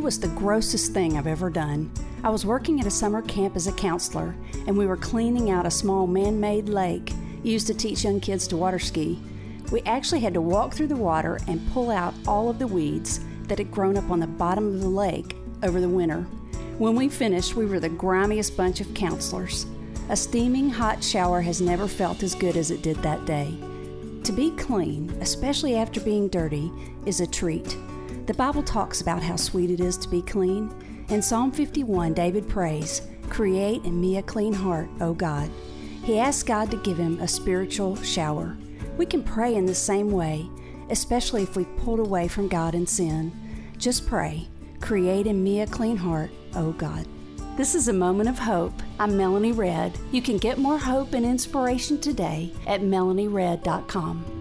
It was the grossest thing I've ever done. I was working at a summer camp as a counselor, and we were cleaning out a small man made lake used to teach young kids to water ski. We actually had to walk through the water and pull out all of the weeds that had grown up on the bottom of the lake over the winter. When we finished, we were the grimiest bunch of counselors. A steaming hot shower has never felt as good as it did that day. To be clean, especially after being dirty, is a treat. The Bible talks about how sweet it is to be clean. In Psalm 51, David prays, Create in me a clean heart, O God. He asks God to give him a spiritual shower. We can pray in the same way, especially if we've pulled away from God in sin. Just pray, Create in me a clean heart, O God. This is a moment of hope. I'm Melanie Redd. You can get more hope and inspiration today at melanieredd.com.